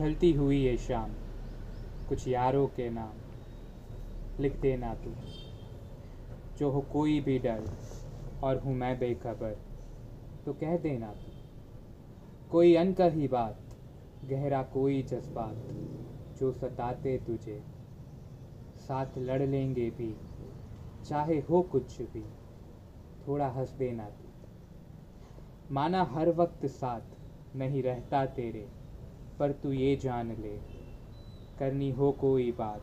ढलती हुई ये शाम। कुछ यारों के नाम लिख देना तू, जो हो कोई भी डर, और हूँ मैं बेखबर तो कह देना तू। कोई अनकही बात, गहरा कोई जज्बात, जो सताते तुझे। साथ लड़ लेंगे भी, चाहे हो कुछ भी, थोड़ा हंस देना तू। माना हर वक्त साथ नहीं रहता तेरे पर तू ये जान ले, करनी हो कोई बात।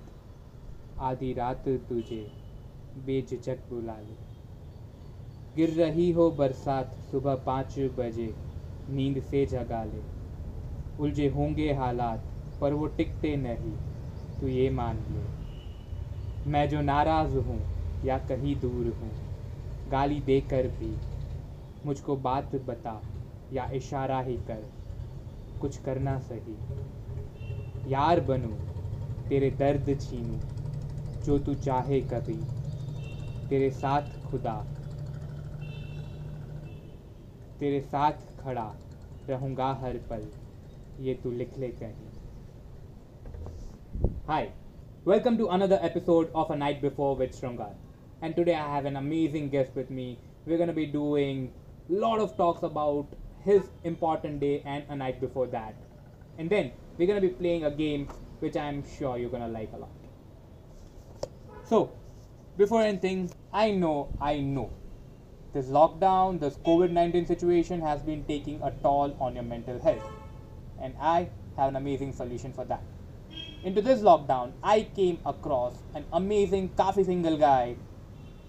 आधी रात तुझे बेझिझक बुला ले। गिर रही हो बरसात, सुबह पाँच बजे, नींद से जगा ले। उलझे होंगे हालात, पर वो टिकते नहीं, तू ये मान ले। मैं जो नाराज़ हूँ, या कहीं दूर हूँ, गाली देकर भी, मुझको बात बता, या इशारा ही कर। कुछ करना सही। यार बनू, तेरे दर्द छीनू, जो तू चाहे कभी। तेरे साथ खुदा। तेरे साथ खड़ा रहूँगा हर पल, ये तू लिख ले कहीं। Hi welcome to another episode of a night before with Shringar and today I have an amazing guest with me we gonna be doing lot of talks about his important day and a night before that. And then we're to be playing a game which I'm sure you're to like a lot. So, before anything, I know, I know, this lockdown, this COVID 19 situation has been taking a toll on your mental health. And I have an amazing solution for that. Into this lockdown, I came across an amazing Kafi single guy,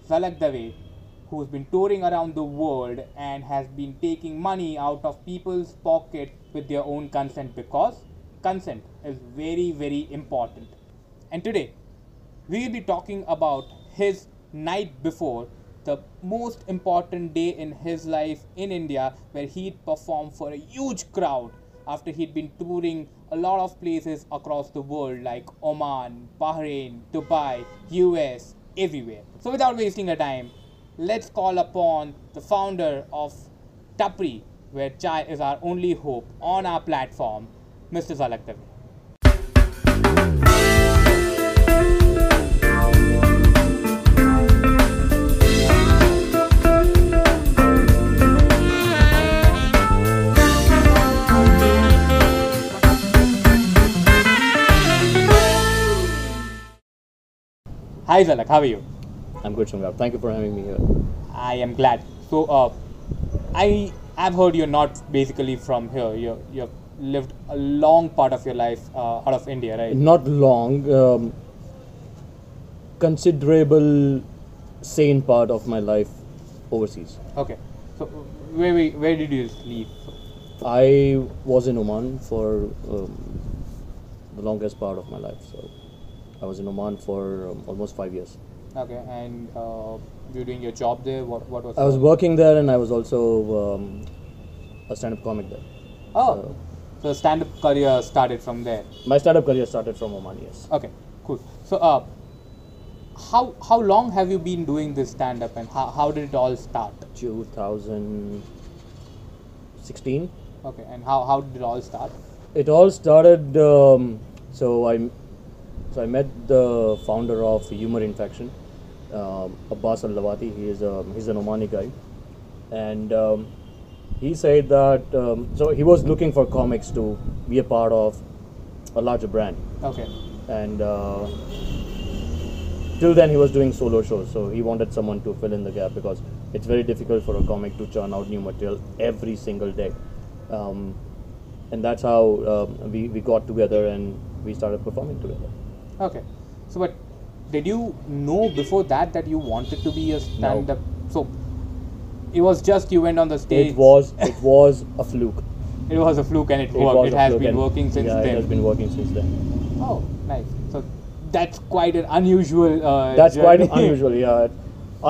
Zalak Dave, who's been touring around the world and has been taking money out of people's pocket with their own consent because consent is very, very important. And today, we will be talking about his night before the most important day in his life in India, where he'd perform for a huge crowd after he'd been touring a lot of places across the world like Oman, Bahrain, Dubai, US, everywhere. So, without wasting a time, let's call upon the founder of Tapri, where chai is our only hope, on our platform, Mr. Zalak. Hi Zalak, how are you? I'm good, Shrungar. Thank you for having me here. I am glad. So, uh, I I've heard you're not basically from here. You you've lived a long part of your life uh, out of India, right? Not long, um, considerable sane part of my life overseas. Okay. So, where where, where did you leave? I was in Oman for um, the longest part of my life. So I was in Oman for um, almost five years. Okay, and uh, you're doing your job there. What what was? I was working there and I was also um, a stand-up comic there. Oh, so stand-up career started from there. My stand-up career started from Oman. Yes. Okay, cool. So, uh, how how long have you been doing this stand-up, and how how did it all start? 2016. Okay, and how how did it all start? It all started. Um, so I, so I met the founder of Humor Infection, um, Abbas Al Lawati. He is a, he's an Omani guy, and um, he said that um, so he was looking for comics to be a part of a larger brand, Okay. and uh, till then he was doing solo shows. So he wanted someone to fill in the gap because it's very difficult for a comic to churn out new material every single day. Um, and that's how um, we, we got together and we started performing together. Okay. So, but did you know before that that you wanted to be a stand-up? So, it was just you went on the stage. It was it was a fluke. It was a fluke and it, It worked. It has been working since yeah, then. it has been working since then. Oh, nice. So that's quite an unusual. Uh, That's quite unusual. Yeah,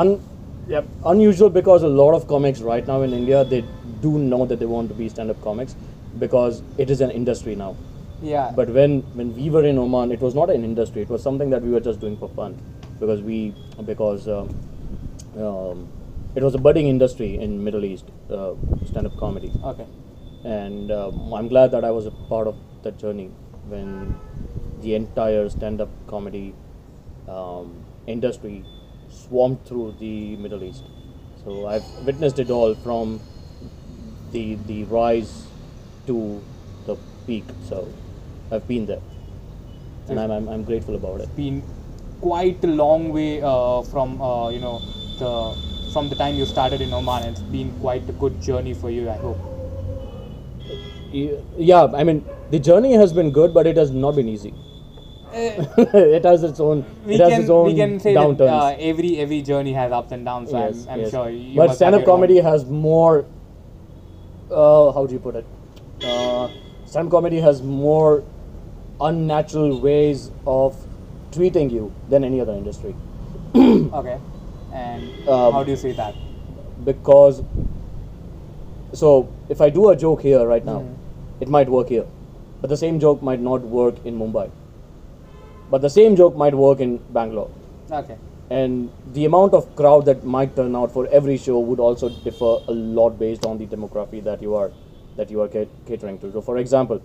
Un, yep, unusual because a lot of comics right now in India they do know that they want to be stand-up comics because it is an industry now. Yeah. But when when we were in Oman, it was not an industry. It was something that we were just doing for fun, because we because um, um, it was a budding industry in Middle East uh, stand-up comedy, okay. and um, I'm glad that I was a part of that journey when the entire stand-up comedy um, industry swarmed through the Middle East. So I've witnessed it all from the the rise to the peak. So I've been there, and I'm, I'm, I'm grateful about it. It's been quite a long way uh, from uh, you know the from the time you started in Oman. It's been quite a good journey for you. I hope. Yeah, I mean the journey has been good, but it has not been easy. it has its own. We it has can its own we can say downturns. that uh, every every journey has ups and downs. So yes, I'm, I'm yes. sure. You but stand-up your own- comedy has more. Uh, how do you put it? Uh, stand-up comedy has more unnatural ways of treating you than any other industry Okay. And Um, how do you say that? because. So if I do a joke here right now, Mhm. it might work here, but the same joke might not work in Mumbai. But the same joke might work in Bangalore. Okay. and the amount of crowd that might turn out for every show would also differ a lot based on the demography that you are that you are catering to. So, for example,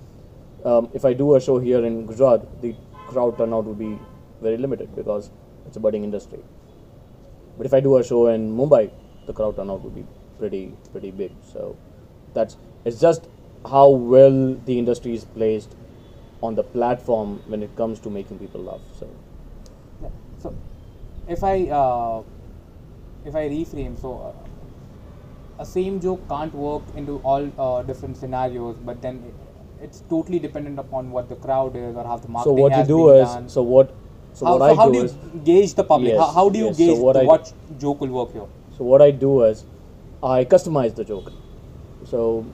um, if I do a show here in Gujarat, the crowd turnout would be very limited because it's a budding industry. But if I do a show in Mumbai, the crowd turnout would be pretty pretty big. So that's it's just how well the industry is placed on the platform when it comes to making people laugh. So Yeah. So, if I uh, if I reframe, so uh, a same joke can't work into all uh, different scenarios, but then it's totally dependent upon what the crowd is or how the market is. so what you do is done. so what so how, what so I how do do you is gauge the public? Yes, how, how do you yes. So gauge what I- what joke will work here? so what I do is I customize the joke. So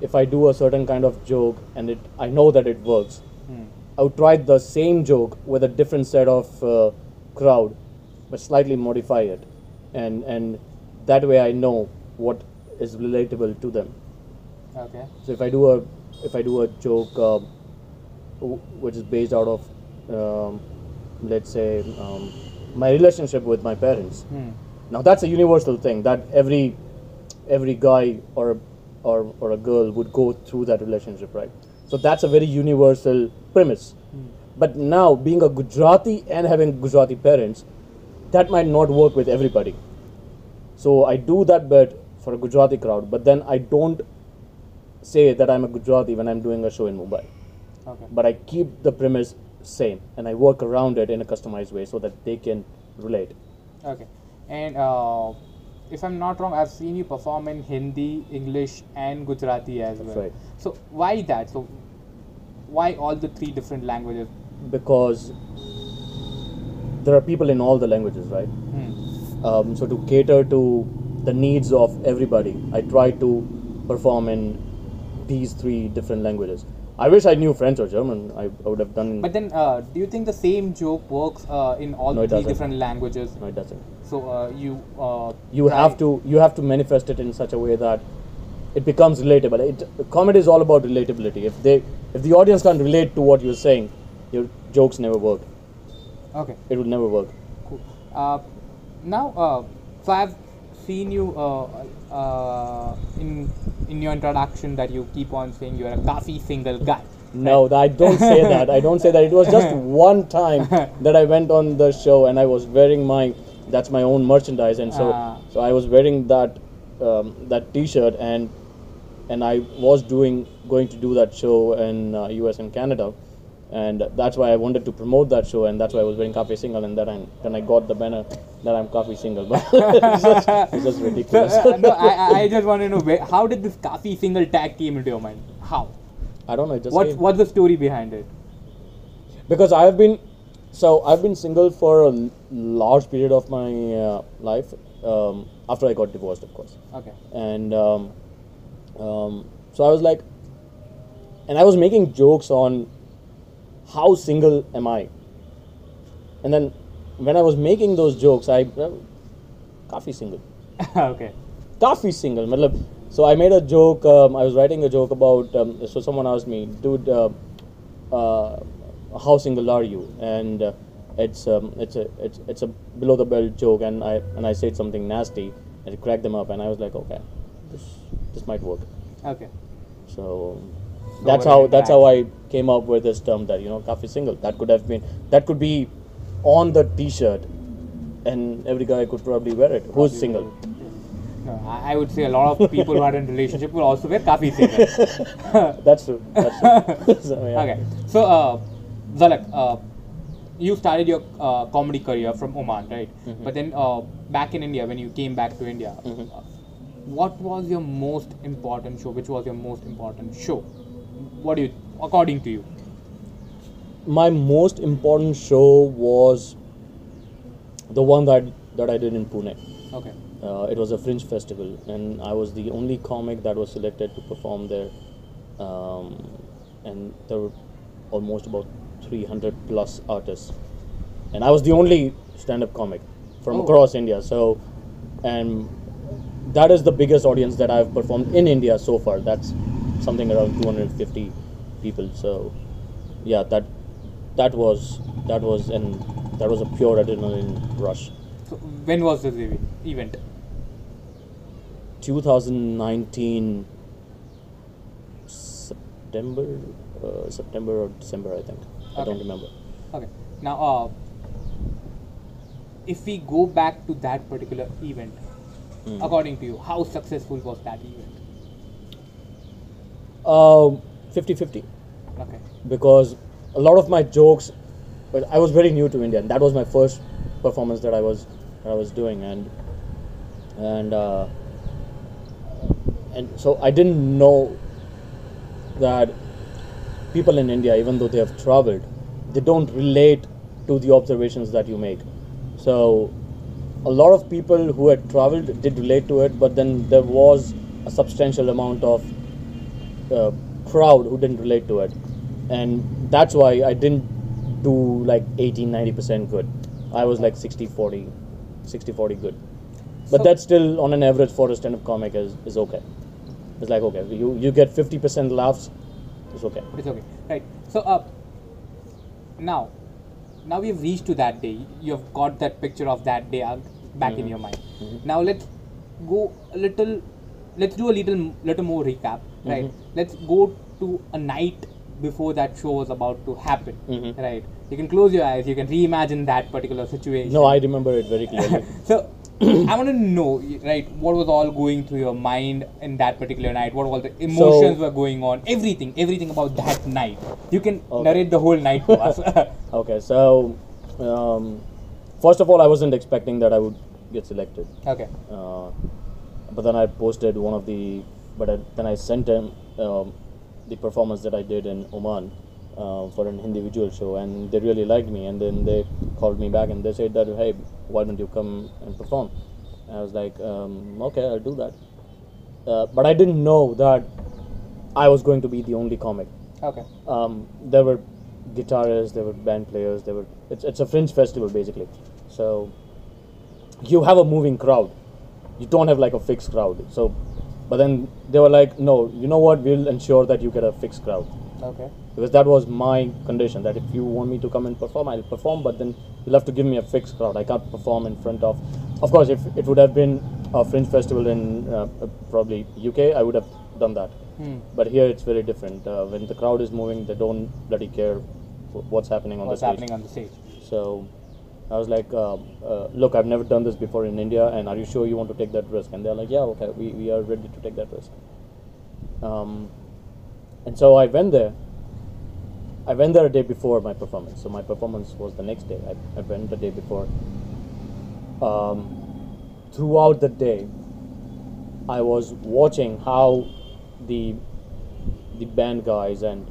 if I do a certain kind of joke and it I know that it works, Hmm. I would try the same joke with a different set of uh, crowd, but slightly modify it, and and that way I know what is relatable to them. Okay. So if I do a if I do a joke uh, which is based out of um, let's say um, my relationship with my parents, Hmm. now that's a universal thing that every every guy or or or a girl would go through that relationship, right? So that's a very universal premise. But now being a Gujarati and having Gujarati parents, that might not work with everybody. So I do that bit for a Gujarati crowd, but then I don't say that I'm a Gujarati when I'm doing a show in Mumbai. Okay. But I keep the premise same and I work around it in a customized way so that they can relate. Okay. And uh, if I'm not wrong, I've seen you perform in Hindi, English, and Gujarati as That's well. right. So why that? So why all the three different languages? because there are people in all the languages, right? Hmm. Um, so to cater to the needs of everybody, I try to perform in these three different languages. I wish I knew French or German. I, I would have done. But then, uh, do you think the same joke works uh, in all No, three doesn't. different languages? no, it doesn't. So uh, you uh, You have to you have to manifest it in such a way that it becomes relatable. It comedy is all about relatability. If they if the audience can't relate to what you're saying, your jokes never work. Okay. It will never work. Cool. Uh, now, uh, so I've seen you uh, uh, in in your introduction that you keep on saying you're a coffee single guy. No, I don't say that. I don't say that. It was just one time that I went on the show and I was wearing my that's my own merchandise, and so Ah. so I was wearing that um, that T-shirt and and I was doing going to do that show in uh, US and Canada, and that's why I wanted to promote that show, and that's why I was wearing Coffee Single, and that I then I got the banner that I'm Coffee Single, but it's, just, it's just So, ridiculous. uh, no, I, I- just want to know how did this coffee single tag came into your mind? How? I don't know. It just What's came. what's the story behind it? because I've been so I've been single for a large period of my uh, life um, after I got divorced, of course, Okay. and um, um, so I was like, and I was making jokes on how single am I, and then when I was making those jokes, I coffee single, okay. coffee single, matlab, so I made a joke. Um, I was writing a joke about. Um, so someone asked me, dude. Uh, uh, how single are you? And uh, it's um, it's a it's it's a below the belt joke, and I and I said something nasty, and it cracked them up, and I was like, okay, this this might work. Okay. So that's how that's how. I came up with this term that you know coffee single. That could have been that could be on the T-shirt, and every guy could probably wear it. Who's single? No, I would say a lot of people who are in relationship will also wear kafi single. That's true. That's true. so, yeah. Okay, so uh, Zalak, uh, you started your uh, comedy career from Oman, right? Mm-hmm. But then uh, back in India, when you came back to India, Mm-hmm. uh, what was your most important show? Which was your most important show? What do you, according to you? My most important show was the one that that I did in Pune. Okay, Uh, it was a fringe festival, and I was the only comic that was selected to perform there. Um, and there were almost about 300 plus artists, and I was the only stand-up comic from Oh. across India. So, and that is the biggest audience that I've performed in India so far. That's something around 250 people. So, yeah, that that was that was and that was a pure adrenaline rush. so when was this ev- event? 2019 September, uh, September or December, I think. I don't remember. Okay, now uh, if we go back to that particular event, Hmm. according to you, how successful was that event? Um, 50-50 Okay. because a lot of my jokes, but I was very new to India, and that was my first performance that I was that I was doing, and and uh, and so I didn't know that people in India, even though they have traveled, they don't relate to the observations that you make. So a lot of people who had traveled did relate to it, but then there was a substantial amount of uh, crowd who didn't relate to it, and that's why I didn't do like 80 90% good. I was like 60 40, 60 40 good. But So- that's still on an average for a stand up comic is, is okay. It's like okay, you, you get 50% laughs, it's okay. It's okay, right? So, uh, now, now we've reached to that day. You've got that picture of that day uh, back in your mind. Now let's go a little. Let's do a little, little more recap, right? Let's go to a night before that show was about to happen, Mhm. right? You can close your eyes. You can reimagine that particular situation. No, I remember it very clearly. So, I want to know, right, what was all going through your mind in that particular night? What all the emotions were going on? Everything, everything about that night. You can Okay. narrate the whole night to us. okay, so um, first of all, I wasn't expecting that I would get selected. okay. Uh, but then I posted one of the, but I, then I sent him um, the performance that I did in Oman uh, for an individual show, and they really liked me. And then they called me back and they said that, hey, why don't you come and perform? And I was like, um, okay, I'll do that. Uh, but I didn't know that I was going to be the only comic. Okay. Um, there were guitarists, there were band players, there were. It's it's a fringe festival basically, so you have a moving crowd. You don't have like a fixed crowd. So, but then they were like, no, you know what? We'll ensure that you get a fixed crowd Okay. because that was my condition. That if you want me to come and perform, I'll perform, but then you'll have to give me a fixed crowd. I can't perform in front of. Of course, if it would have been a fringe festival in uh, probably UK, I would have done that. Hmm. But here it's very different. Uh, when the crowd is moving, they don't bloody care what's happening on What's the stage. happening on the stage? So I was like, uh, uh, look, I've never done this before in India, and are you sure you want to take that risk? And they're like, yeah, okay, we, we are ready to take that risk. Um, and so I went there. I went there a day before my performance. So my performance was the next day. I, I went the day before. Um, throughout the day, I was watching how the the band guys and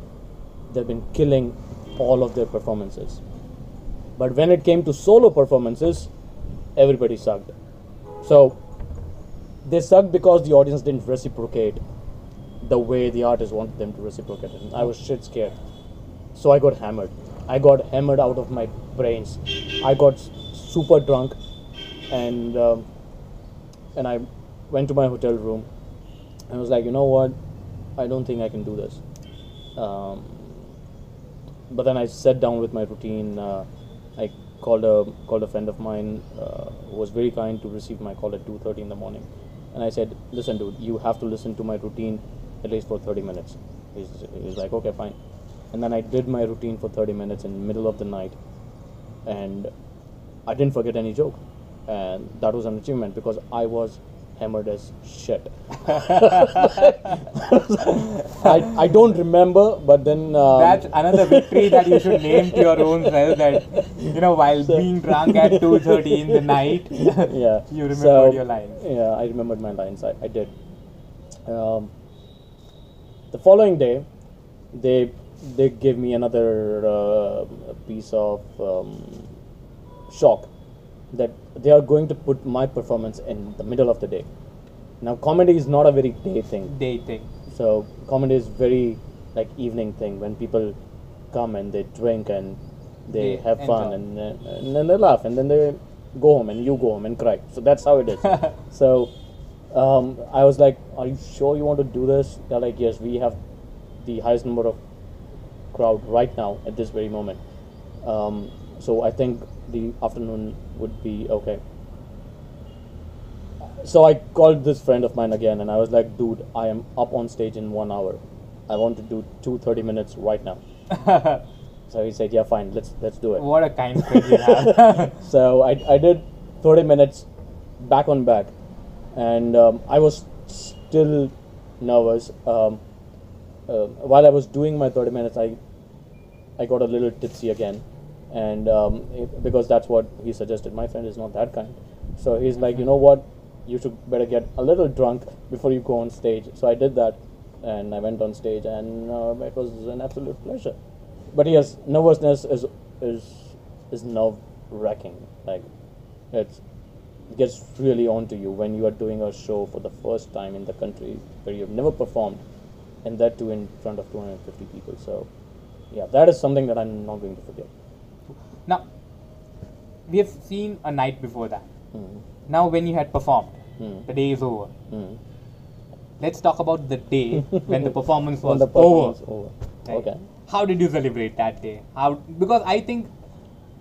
they've been killing all of their performances. But when it came to solo performances, everybody sucked. So they sucked because the audience didn't reciprocate the way the artist wanted them to reciprocate. And I was shit scared. So I got hammered. I got hammered out of my brains. I got super drunk, and um, and I went to my hotel room. and was like, you know what? I don't think I can do this. Um, but then I sat down with my routine. Uh, I called a called a friend of mine uh, who was very kind to receive my call at two thirty in the morning, and I said, "Listen, dude, you have to listen to my routine at least for thirty minutes." he's, he's like, okay, fine. And then I did my routine for 30 minutes in the middle of the night, and I didn't forget any joke, and that was an achievement because I was hammered as shit. I, I don't remember, but then um, That's another victory that you should name to your own self. That you know, while being drunk at two thirty in the night, yeah. you remembered So, your lines. Yeah, I remembered my lines. I, I did. Um, the following day, they they gave me another uh, piece of um, shock that they are going to put my performance in the middle of the day. Now, comedy is not a very day thing. Day thing. So comedy is very like evening thing when people come and they drink and they They have fun and, uh, and then they laugh and then they go home and you go home and cry. So that's how it is. so um, I was like, "Are you sure you want to do this?" They're like, "Yes, we have the highest number of crowd right now at this very moment." Um, so I think the afternoon would be okay so I called this friend of mine again and I was like, dude, I am up on stage in one hour. I want to do two 30 minutes right now. so he said, yeah, fine, let's let's do it. what a kind friend you have. So I, I did 30 minutes back on back and um, I was still nervous. Um, uh, while I was doing my 30 minutes, I I got a little tipsy again, and um, because that's what he suggested. My friend is not that kind, so he's like, you know what, you should better get a little drunk before you go on stage. So I did that, and I went on stage, and uh, it was an absolute pleasure. But yes, nervousness is is is nerve wracking. Like it's it gets really onto you when you are doing a show for the first time in the country where you've never performed, and that too in front of 250 people. So, yeah, that is something that I'm not going to forget. Now, we have seen a night before that. Mm. Now, when you had performed, Hmm. the day is over. Mm. Let's talk about the day when the performance was the over. performance over. Right? Okay. How did you celebrate that day? How because I think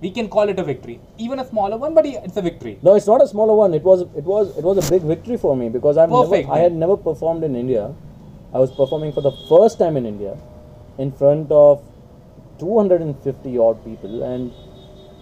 we can call it a victory, even a smaller one, but it's a victory. No, it's not a smaller one. It was it was it was a big victory for me because Perfect, never I had never performed in India. I was performing for the first time in India in front of 250 odd people and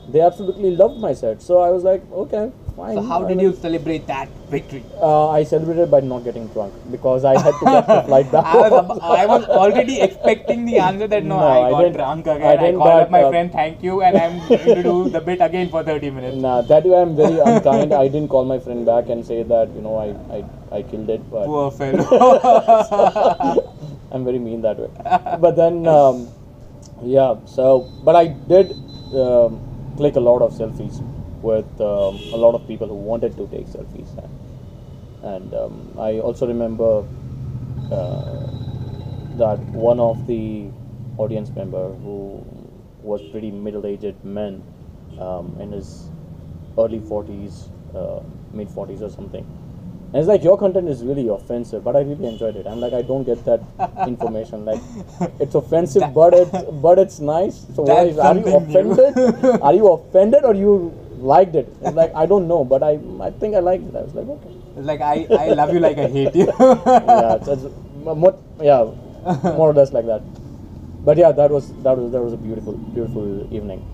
they absolutely loved my set. So I was like, okay, fine. So how I did mean, you celebrate that victory? Uh, I celebrated by not getting drunk because I had to get the flight back. I was, I was already expecting the answer that no, No, I I got drunk again. I, didn't, called up my uh, friend, thank you, and I'm going to do the bit again for 30 minutes. Nah, that way I'm very unkind. I didn't call my friend back and say that you know I I, I killed it, but Poor fellow. I'm very mean that way. But then, um, yeah. So, but I did um, click a lot of selfies with um, a lot of people who wanted to take selfies, and, and um, I also remember uh, that one of the audience member who was pretty middle-aged man um, in his early 40s, uh, mid 40s or something. And it's like your content is really offensive, but I really enjoyed it. I'm like I don't get that information. Like it's offensive, That- but it's but it's nice. So why is, are you offended? are you offended or you liked it? It's like I don't know, but I I think I liked it. I was like okay. It's like I, I love you like I hate you. yeah, it's, it's more, yeah, more or less like that. But yeah, that was that was that was a beautiful beautiful evening.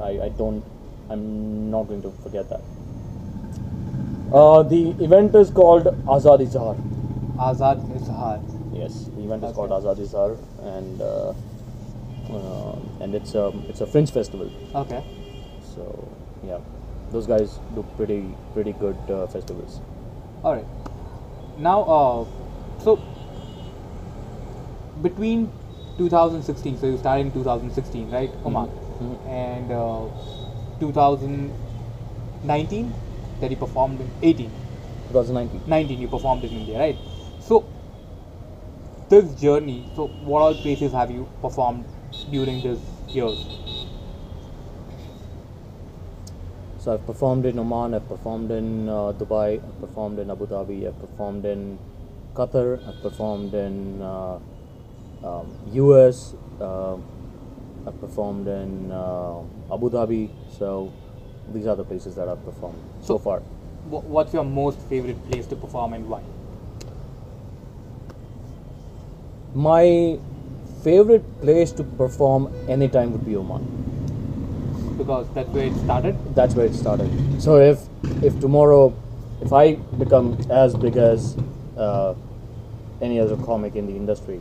I, I don't I'm not going to forget that. Uh, the event is called Azad Izhar. Azad is hard. Yes, the event is Okay. called Azad Izhar, and uh, uh, and it's a it's a Fringe festival. Okay. So yeah, those guys do pretty pretty good uh, festivals. All right. Now, uh, so between 2016, so you started in 2016, right, Oman, Mhm. and uh, 2019 that you performed in 18, 2019. 19 you performed in India, right? So this journey, so what all places have you performed during this years? So I've performed in Oman, I've performed in uh, Dubai, I've performed in Abu Dhabi, I've performed in Qatar, I've performed in uh, um, US, uh, I've performed in uh, Abu Dhabi. So these are the places that I've performed so, far. What's your most favorite place to perform and why? My favorite place to perform anytime would be Oman. Because that's where it started. That's where it started. So if if tomorrow, if I become as big as uh, any other comic in the industry,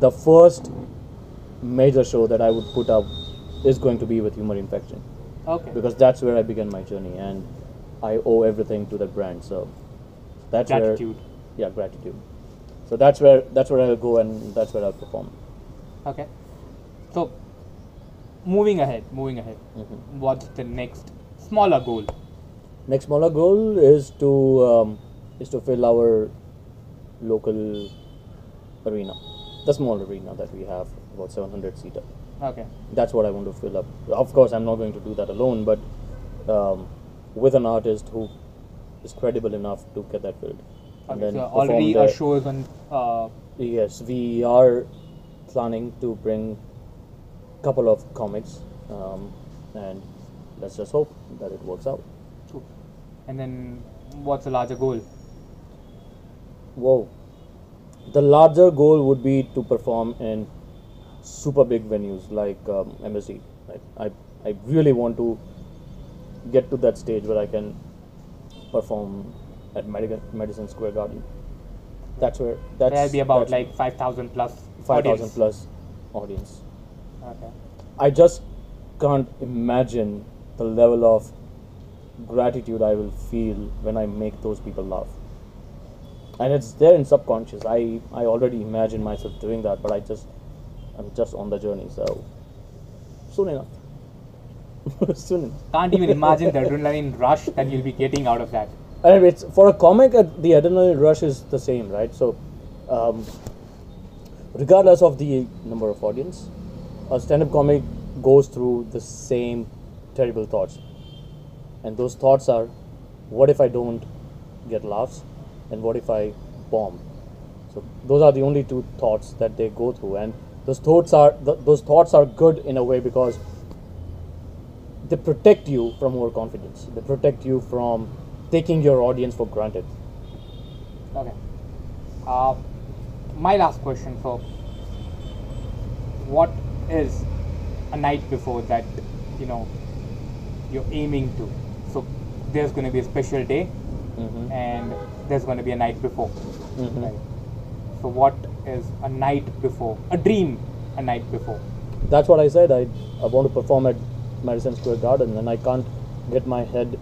the first major show that I would put up is going to be with Humor Infection Okay. because that's where I began my journey and I owe everything to that brand. So that's Gratitude. where yeah gratitude. So that's where that's where I'll go and that's where I'll perform. Okay. So, moving ahead, moving ahead. Mhm. What's the next smaller goal? Next smaller goal is to um, is to fill our local arena, the small arena that we have, about 700 seater. Okay. That's what I want to fill up. Of course, I'm not going to do that alone, but um, with an artist who is credible enough to get that filled. Okay. So already there. a show is on. Uh, Yes, we are planning to bring a couple of comics, um, and let's just hope that it works out. and then what's the larger goal? Whoa. The larger goal would be to perform in super big venues like um, MSG. I, I really want to get to that stage where I can perform at Medica- Madison Square Garden. That's where that's There'll be about like five thousand plus. five thousand plus audience. Okay. I just can't imagine the level of gratitude I will feel when I make those people laugh. And it's there in subconscious. I, I already imagine myself doing that, but I just I'm just on the journey. So soon enough. soon. Can't even imagine the adrenaline rush that you'll be getting out of that. And it's for a comic, uh, the adrenaline rush is the same, right? So, um, regardless of the number of audience, a stand-up comic goes through the same terrible thoughts, and those thoughts are, what if I don't get laughs, and what if I bomb? So those are the only two thoughts that they go through, and those thoughts are th- those thoughts are good in a way because they protect you from overconfidence. They protect you from taking your audience for granted. Okay. Uh, my last question. So, what is a night before that you know you're aiming to? So, there's going to be a special day, Mhm. and there's going to be a night before. Mhm. Right. So, what is a night before? A dream, a night before. That's what I said. I I want to perform at Madison Square Garden, and I can't get my head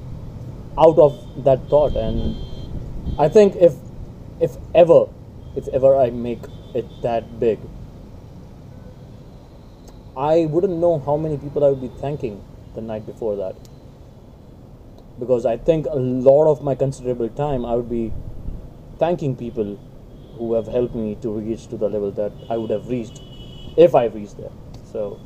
out of that thought. And I think if if ever if ever I make it that big, I wouldn't know how many people I would be thanking the night before that. Because I think a lot of my considerable time I would be thanking people who have helped me to reach to the level that I would have reached if I reached there. So,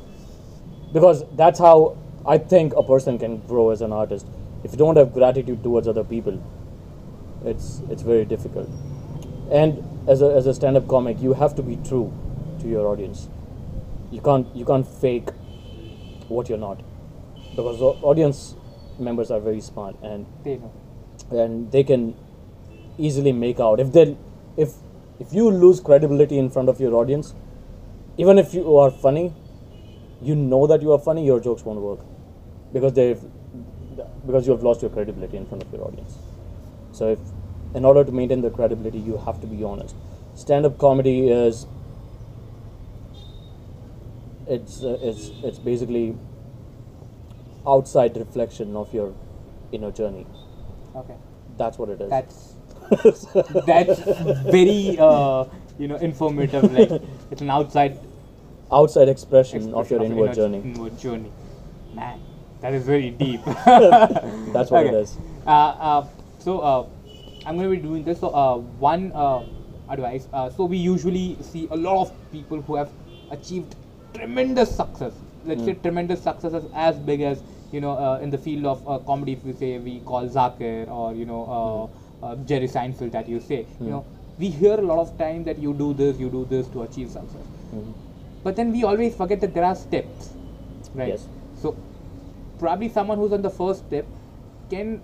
because that's how I think a person can grow as an artist. If you don't have gratitude towards other people, it's it's very difficult. And as a as a stand-up comic, you have to be true to your audience. You can't you can't fake what you're not, because the audience members are very smart and They know. and they can easily make out if they if if you lose credibility in front of your audience even if you are funny you know that you are funny your jokes won't work because they've because you have lost your credibility in front of your audience so if in order to maintain the credibility you have to be honest stand up comedy is it's uh, it's it's basically outside reflection of your inner journey Okay. that's what it is That's that's very uh, you know informative. Like it's an outside outside expression, of expression your inward inner- journey Inward journey. Man, that is very deep. that's what it Okay. is Uh, uh, so uh, I'm going to be doing this. So uh, one uh, advice. Uh, so we usually see a lot of people who have achieved tremendous success. Let's say tremendous successes as big as you know uh, in the field of uh, comedy. If we say we call Zakir or you know uh, uh, Jerry Seinfeld that you say. You know we hear a lot of time that you do this, you do this to achieve success. Mhm. But then we always forget that there are steps, right? Yes. So probably someone who's on the first step can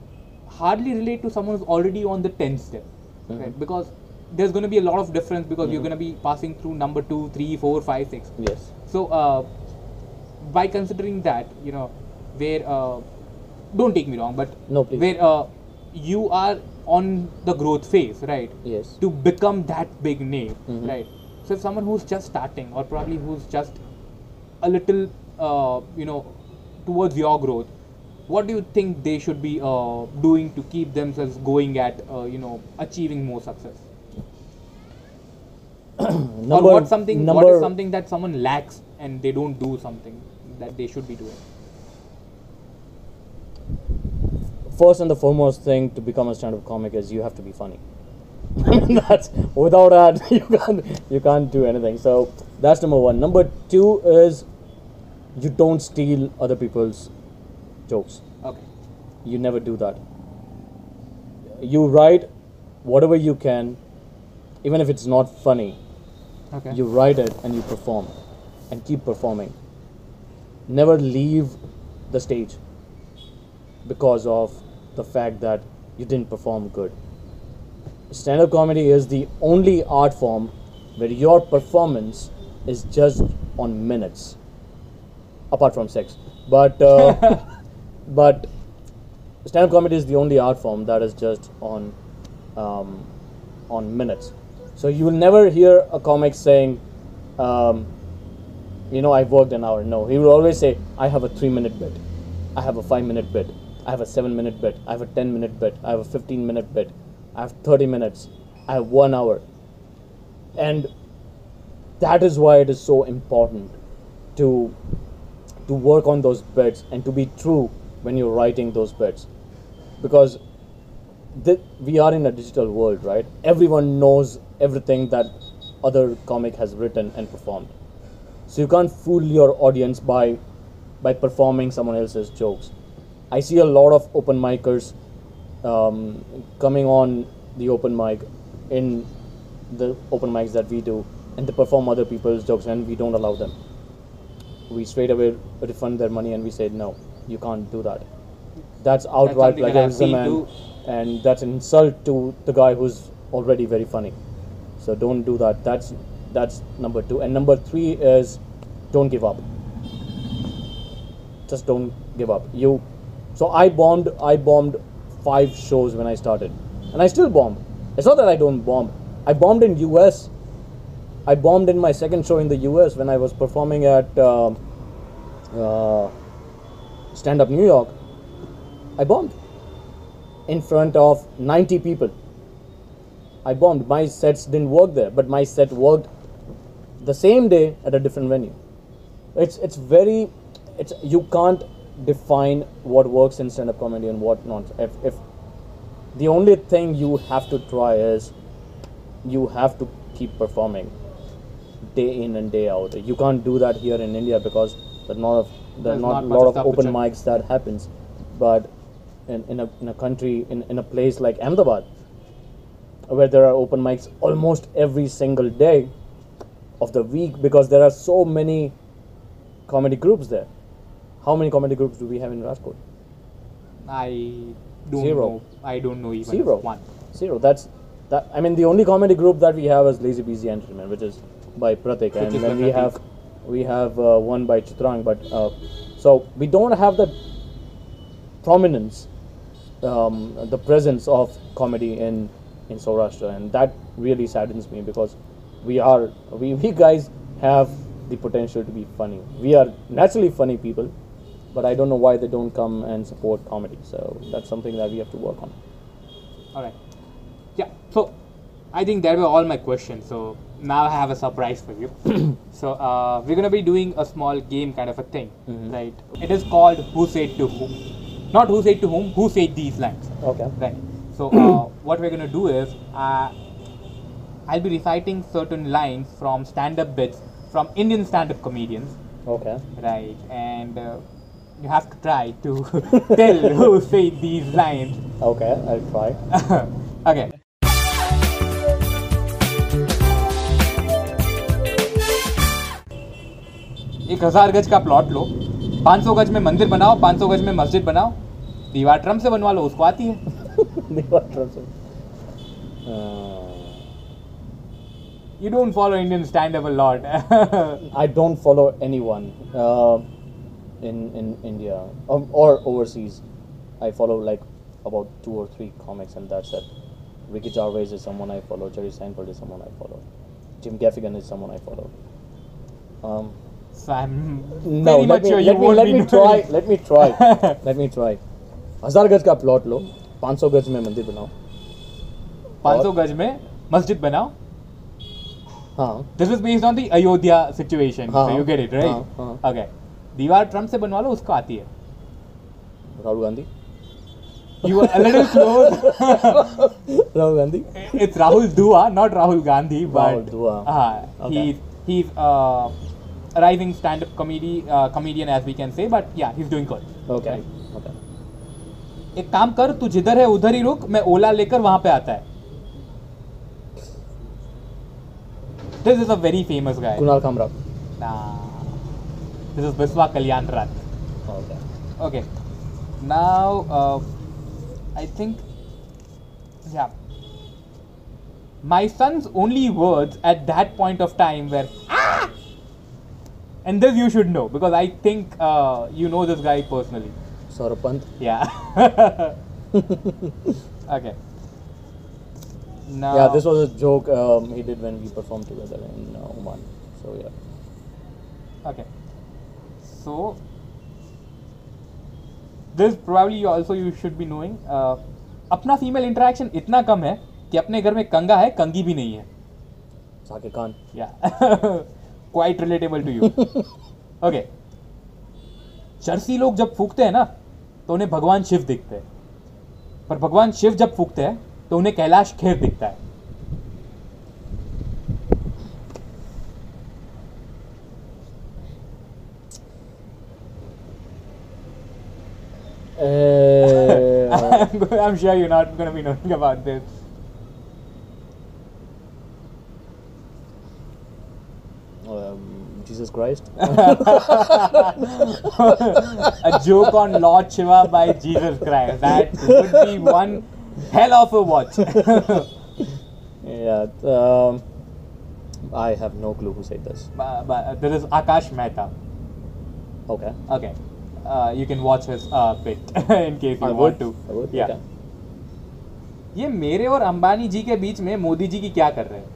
hardly relate to someone who's already on the tenth step, right? Mhm. Because there's going to be a lot of difference because you're Mhm. going to be passing through number two, three, four, five, six. Yes. So, uh, by considering that, you know, where uh, don't take me wrong, but No, please. where uh, you are on the growth phase, right? Yes. To become that big name, Mhm. right? So, if someone who's just starting, or probably who's just a little, uh, you know, towards your growth, what do you think they should be uh, doing to keep themselves going at, uh, you know, achieving more success? number, or what something number, what is something that someone lacks and they don't do something that they should be doing first and the foremost thing to become a stand-up comic is you have to be funny. that's without that you can't you can't do anything. So that's number one. Number two is you don't steal other people's jokes. okay You never do that. You write whatever you can, even if it's not funny. okay You write it and you perform, and keep performing. Never leave the stage because of the fact that you didn't perform good. Stand up comedy is the only art form where your performance is judged on minutes, apart from sex. But uh, but stand up comedy is the only art form that is just on um, on minutes. So you will never hear a comic saying, um, you know, I've worked an hour. No, he will always say, I have a three minute bit, I have a five minute bit, I have a seven minute bit, I have a 10 minute bit, I have a 15 minute bit, I have 30 minutes, I have one hour. And that is why it is so important to to work on those bits and to be true when you're writing those bits because th- we are in a digital world right? Everyone knows everything that other comic has written and performed. So you can't fool your audience by by performing someone else's jokes. I see a lot of open micers um, coming on the open mic in the open mics that we do and they perform other people's jokes and we don't allow them we straight away refund their money and we say no you can't do that. That's outright something that I've plagiarism and, and that's an insult to the guy who's already very funny. So don't do that. That's that's number two. And number three is don't give up. Just don't give up. You so i bombed i bombed five shows when i started. And i still bomb. It's not that i don't bomb. I bombed in us i bombed in my second show in the us when i was performing at um uh, stand up new york. I bombed in front of 90 people. I bombed. My sets didn't work there but my set worked the same day at a different venue. It's it's very it's you can't define what works in stand-up comedy and what not. If, if the only thing you have to try is you have to keep performing day in and day out you can't do that here in india because there's not of there's There's not not a lot of open mics that happens but in, in a in a country in, in a place like ahmedabad where there are open mics almost every single day of the week because there are so many comedy groups there. How many comedy groups do we have in Rajkot? i don't Zero. know i don't know even Zero. one Zero. That's that. I mean, the only comedy group that we have is Lazy Busy Entertainment, which is by Pratik, and then we have we have uh, one by Chitrang. But uh, so we don't have the prominence, um, the presence of comedy in in Saurashtra, and that really saddens me because we are we, we guys have the potential to be funny. We are naturally funny people, but I don't know why they don't come and support comedy. So that's something that we have to work on. all right yeah so i think that were all my questions so now i have a surprise for you so uh, we're going to be doing a small game kind of a thing Mhm. right it is called who said to whom not who said to whom who said these lines Okay. Right. So uh, what we're gonna do is uh, I'll be reciting certain lines from stand-up bits from Indian stand-up comedians, Okay. right? And uh, you have to try to tell who said these lines. Okay, I'll try. okay. एक हज़ार गज का plot लो। 500 गज में मंदिर बनाओ 500 गज में मस्जिद बनाओ। दीवार ट्रम से बनवा लो उसको आती है। You don't follow Indian stand up lot I don't follow anyone in in India और overseas I follow like about two और three comics and that's it Ricky Gervais is someone I follow. Jerry Seinfeld is someone I follow. Jim Gaffigan is someone I follow. Um, so I'm no, let me, sure let me, let me try. Let me try. let me try. हज़ार गज का plot लो 500 गज में मंदिर बनाओ 500 गज में मस्जिद बनाओ हाँ This is based on the Ayodhya situation. हाँ, so you get it, right? हाँ, हाँ. Okay. दीवार ट्रंप से बनवा लो उसको आती है Rahul Gandhi You were a little close. Rahul Gandhi it's Rahul Dua, not Rahul Gandhi, but Rahul Dua. Uh, Okay. he's he's uh, rising stand-up comedy uh, comedian, as we can say. But yeah, he's doing good. Okay okay एक काम कर तू जिधर है उधर ही रुक मैं ओला लेकर वहां पे आता है this is a very famous guy Kunal Kamra this is Biswa Kalyan Rath okay Okay. Now, uh, I think, yeah. My son's only words at that point of time were ah, and this you should know because I think uh, you know this guy personally. Pant Yeah. okay. Now, Yeah, this was a joke um, he did when we performed together in uh, Oman. So yeah. Okay. So this probably also you should be knowing. Uh, अपना female interaction इतना कम है कि अपने घर में कंगा है कंगी भी नहीं है Sake Khan. Yeah quite relatable to you okay चरसी लोग जब फूकते हैं ना तो उन्हें भगवान शिव दिखते हैं। पर भगवान शिव जब फूकते हैं तो उन्हें कैलाश खेर दिखता है। I'm sure you're not going to be knowing about this. um, Jesus Christ. a joke on Lord Shiva by Jesus Christ. That would be one hell of a watch. yeah. Um, I have no clue who said this. but, but there is Akash Mehta. Okay. Okay. Uh, you can watch his uh, bit in case you I want would. to. I would. Yeah. Okay. ये मेरे और अंबानी जी के बीच में मोदी जी की क्या कर रहे हैं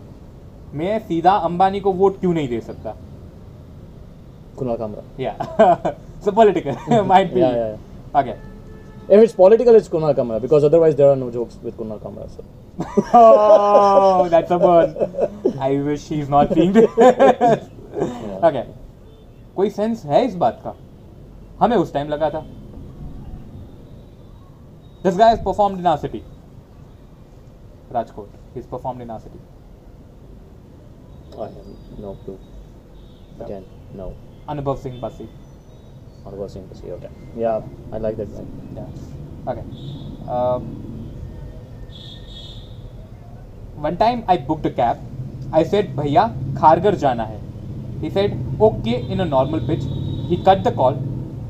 मैं सीधा अंबानी को वोट क्यों नहीं दे सकता Kunal Kamra. Yeah so political might be Yeah, yeah, yeah. Okay If it's political, it's Kunal Kamra because otherwise there are no jokes with Kunal Kamra. So. oh, that's a burn. I wish he's not seeing this. okay. कोई sense है इस बात का हमें उस time लगा था this guy performed in our city Rajkot he's performed in our city I have no clue. Again, no. Anubhav Singh Bassi. Anubhav Singh Bassi, okay. Yeah, I like that. Yeah. Okay. Um, one time I booked a cab. I said, Bhaiya, Kharghar jana hai. He said, okay, in a normal pitch. He cut the call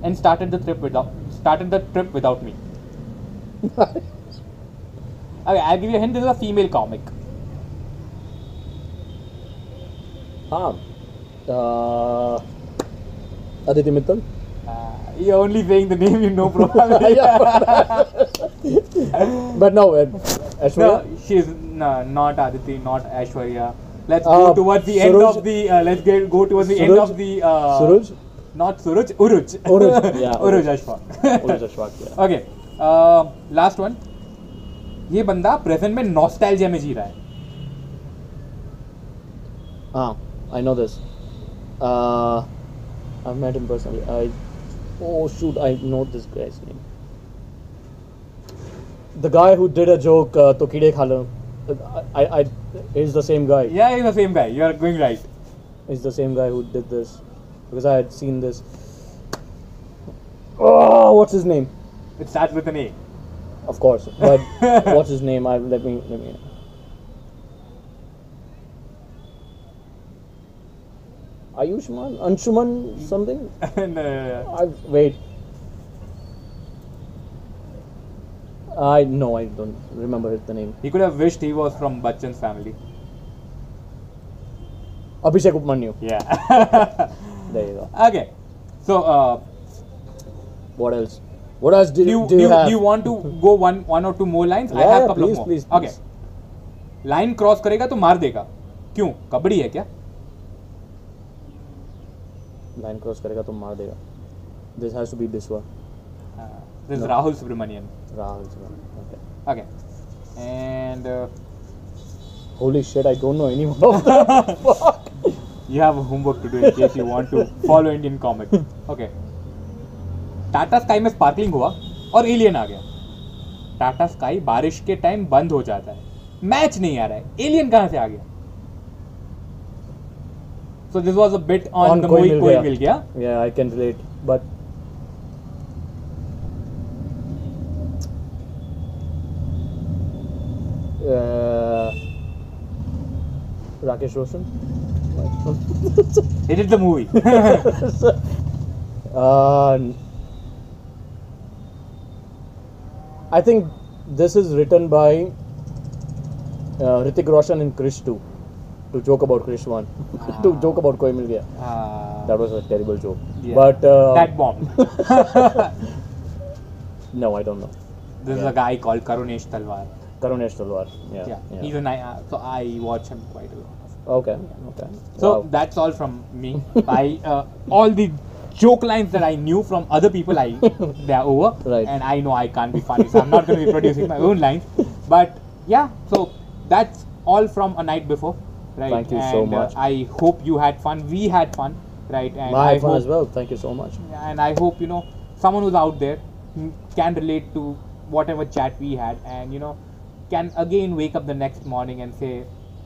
and started the trip without started the trip without me. okay, I'll give you a hint. This is a female comic. Ah. Uh, Aditi Mittal. uh, you're only saying the name you know probably But no, uh, Aishwarya. No, she's no, not Aditi, not Aishwarya. Let's Uh, go towards the Suruj, end of the. Uh, let's get go towards the Suruj, end of the. Uh, Suraj? Not Suraj, Uruj. Uruj, yeah, Uruj. Ashfaq. Uruj Ashfaq, yeah. Okay, last one ये बंदा present में nostalgia में जी रहा है Ah, I know this. I've met him personally. I. Oh shoot, I know this guy's name. The guy who did a joke, uh, Tokide Khala. I, I, I, he's the same guy. Yeah, he's the same guy. You are going right. He's the same guy who did this because I had seen this. Oh, what's his name? It starts with an A. Of course, but what's his name? I let me let me. Ayushman, Anshuman, something. no, no, no. I wait. I no, I don't remember the name. He could have wished he was from Bachchan's family. Abhishek Upmanyu. Yeah. There you go. okay. So, uh, What else? What else do, do you, do you do you want to go one one or two more lines? Yeah, I have yeah, couple please, of more. please, please. Okay. Line cross करेगा तो मार देगा क्यों कबड्डी है क्या line cross करेगा तो मार देगा। This has to be Biswa this Rahul Subramanian Rahul okay and holy shit I don't know any more of you have homework to do in case you want to follow Indian comic okay Tata Sky में sparkling हुआ और alien आ गया। Tata sky बारिश के time बंद हो जाता है। मैच नहीं आ रहा है। एलियन कहाँ से आ गया? So this was a bit on, on the Koi movie Koi Mil Gaya. Yeah, I can relate. But uh, Rakesh Roshan. he did the movie. Uh, I think this is written by uh, Roshan and Krish too to joke about Krish 1 to Ah. joke about Koi Mil Gaya. That was a terrible joke. Yeah. But uh, that bomb no, I don't know. This is a guy called Karunesh Talwar. Karunesh Talwar. Yeah. Yeah, he's a nice. Uh, so I watch him quite a lot. okay. Okay. So Wow. that's all from me. I uh, all the joke lines that I knew from other people, I they are over. Right. And I know I can't be funny, so I'm not going to be producing my own lines. But yeah, so that's all from a night before. Right. Thank you and, so uh, much. I hope you had fun. We had fun. Right. And My I fun hope, as well. Thank you so much. and I hope you know someone who's out there mm, can relate to whatever chat we had, and you know can again wake up the next morning and say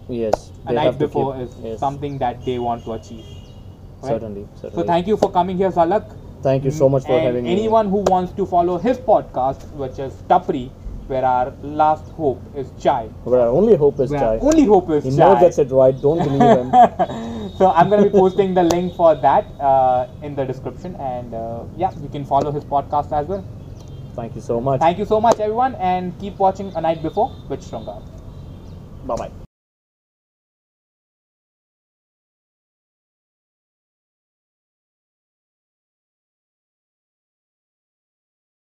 Yes. a night before keep- is yes, something that they want to achieve. right? Certainly. Certainly. So thank you for coming here, Zalak. Thank you so much for and having me. anyone who wants to follow his podcast, which is Tapri, where our last hope is chai. Where our only hope is Where Chai. only hope is he chai. never gets it right. Don't believe him. so I'm going to be posting the link for that uh, in the description, and uh, yeah, you can follow his podcast as well. Thank you so much. Thank you so much, everyone, and keep watching A Night Before with Shrungar. Bye bye.